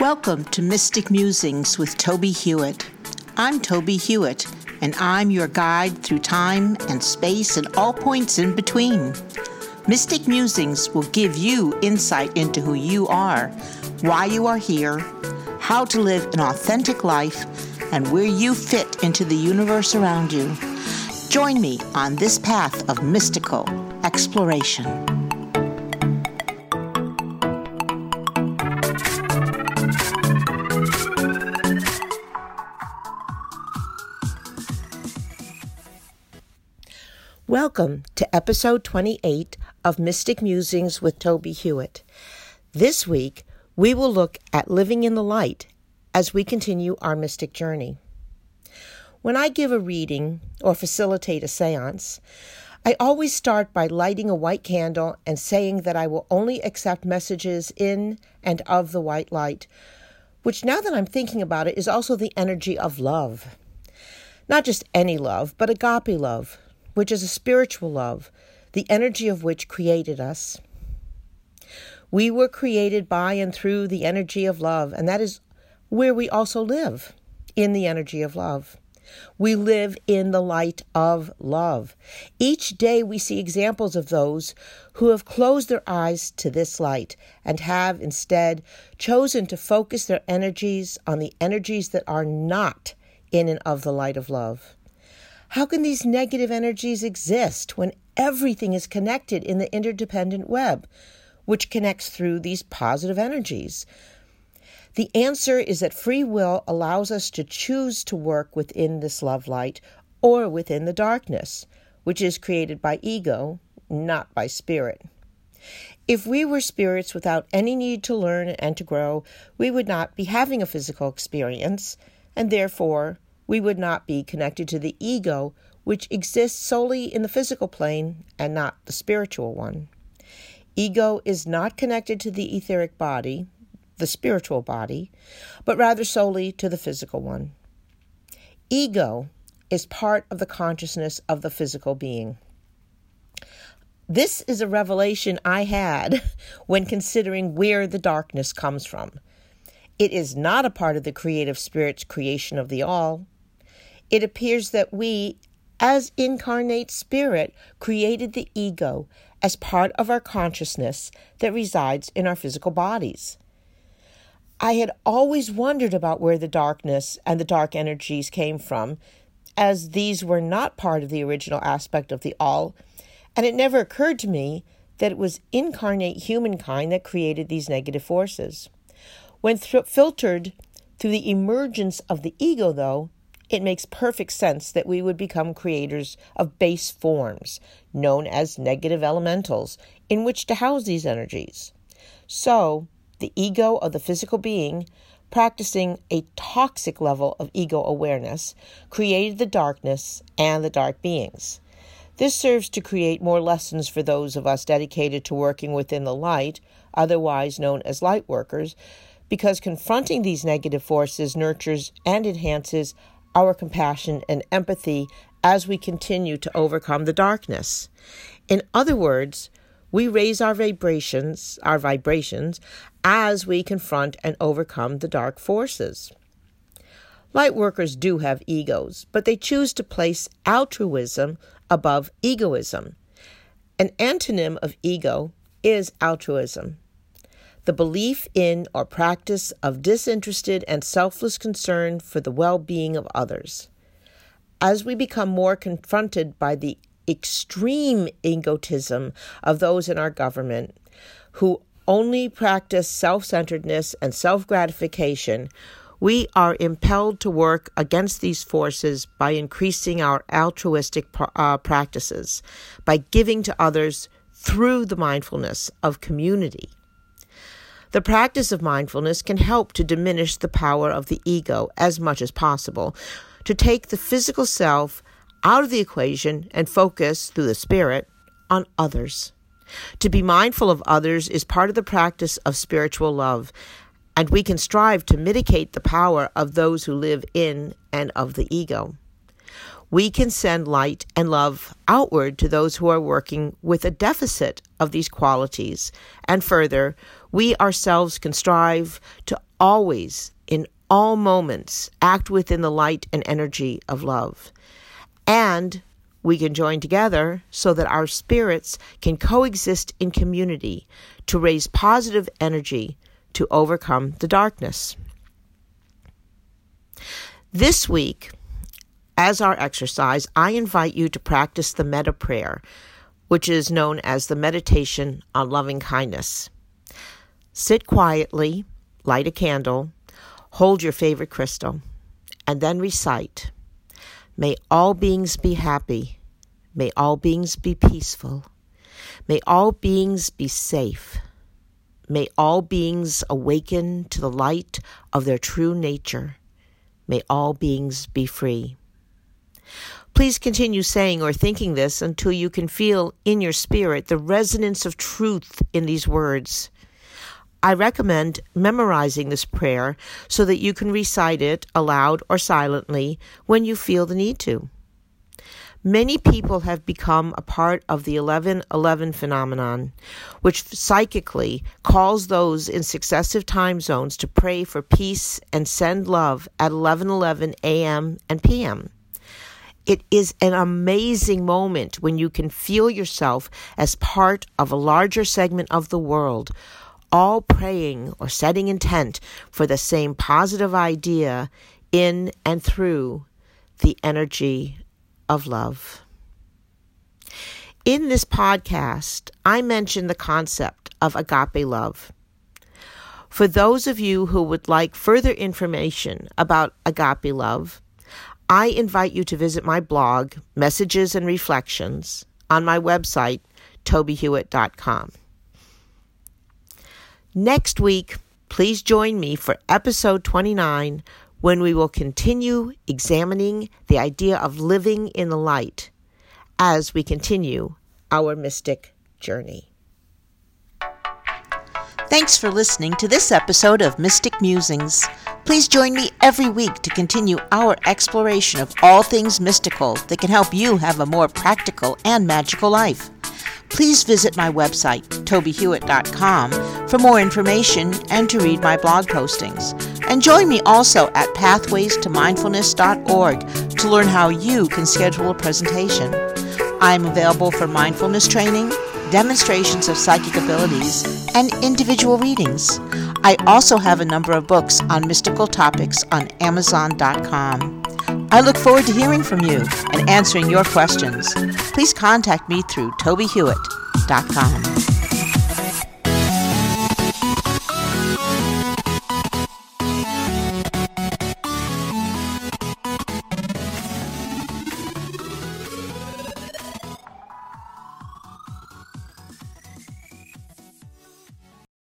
Welcome to Mystic Musings with Tobie Hewitt. I'm Tobie Hewitt, and I'm your guide through time and space and all points in between. Mystic Musings will give you insight into who you are, why you are here, how to live an authentic life, and where you fit into the universe around you. Join me on this path of mystical exploration. Welcome to episode 28 of Mystic Musings with Tobie Hewitt. This week, we will look at living in the light as we continue our mystic journey. When I give a reading or facilitate a seance, I always start by lighting a white candle and saying that I will only accept messages in and of the white light, which now that I'm thinking about it is also the energy of love. Not just any love, but agape love which is a spiritual love, the energy of which created us. We were created by and through the energy of love, and that is where we also live in the energy of love. We live in the light of love. Each day we see examples of those who have closed their eyes to this light and have instead chosen to focus their energies on the energies that are not in and of the light of love. How can these negative energies exist when everything is connected in the interdependent web, which connects through these positive energies? The answer is that free will allows us to choose to work within this love light or within the darkness, which is created by ego, not by spirit. If we were spirits without any need to learn and to grow, we would not be having a physical experience, and therefore we would not be connected to the ego, which exists solely in the physical plane and not the spiritual one. Ego is not connected to the etheric body, the spiritual body, but rather solely to the physical one. Ego is part of the consciousness of the physical being. This is a revelation I had when considering where the darkness comes from. It is not a part of the creative spirit's creation of the all it appears that we, as incarnate spirit, created the ego as part of our consciousness that resides in our physical bodies. I had always wondered about where the darkness and the dark energies came from, as these were not part of the original aspect of the all, and it never occurred to me that it was incarnate humankind that created these negative forces. When th- filtered through the emergence of the ego, though, it makes perfect sense that we would become creators of base forms, known as negative elementals, in which to house these energies. So, the ego of the physical being, practicing a toxic level of ego awareness, created the darkness and the dark beings. This serves to create more lessons for those of us dedicated to working within the light, otherwise known as light workers, because confronting these negative forces nurtures and enhances our compassion and empathy as we continue to overcome the darkness. In other words, we raise our vibrations, our vibrations as we confront and overcome the dark forces. Light workers do have egos, but they choose to place altruism above egoism. An antonym of ego is altruism the belief in or practice of disinterested and selfless concern for the well being of others. As we become more confronted by the extreme egotism of those in our government who only practice self centeredness and self gratification, we are impelled to work against these forces by increasing our altruistic uh, practices, by giving to others through the mindfulness of community. The practice of mindfulness can help to diminish the power of the ego as much as possible, to take the physical self out of the equation and focus through the spirit on others. To be mindful of others is part of the practice of spiritual love, and we can strive to mitigate the power of those who live in and of the ego. We can send light and love outward to those who are working with a deficit of these qualities, and further, we ourselves can strive to always, in all moments, act within the light and energy of love. And we can join together so that our spirits can coexist in community to raise positive energy to overcome the darkness. This week, as our exercise, I invite you to practice the metta prayer, which is known as the meditation on loving kindness. Sit quietly, light a candle, hold your favorite crystal, and then recite May all beings be happy. May all beings be peaceful. May all beings be safe. May all beings awaken to the light of their true nature. May all beings be free. Please continue saying or thinking this until you can feel in your spirit the resonance of truth in these words. I recommend memorizing this prayer so that you can recite it aloud or silently when you feel the need to. Many people have become a part of the 1111 phenomenon, which psychically calls those in successive time zones to pray for peace and send love at 1111 a.m. and p.m. It is an amazing moment when you can feel yourself as part of a larger segment of the world all praying or setting intent for the same positive idea in and through the energy of love. In this podcast, I mention the concept of agape love. For those of you who would like further information about agape love, I invite you to visit my blog, Messages and Reflections, on my website, tobiehewitt.com. Next week, please join me for episode 29 when we will continue examining the idea of living in the light as we continue our mystic journey. Thanks for listening to this episode of Mystic Musings. Please join me every week to continue our exploration of all things mystical that can help you have a more practical and magical life please visit my website, tobiehewitt.com, for more information and to read my blog postings. And join me also at pathwaystomindfulness.org to learn how you can schedule a presentation. I am available for mindfulness training, demonstrations of psychic abilities, and individual readings. I also have a number of books on mystical topics on Amazon.com. I look forward to hearing from you and answering your questions. Please contact me through tobiehewitt.com.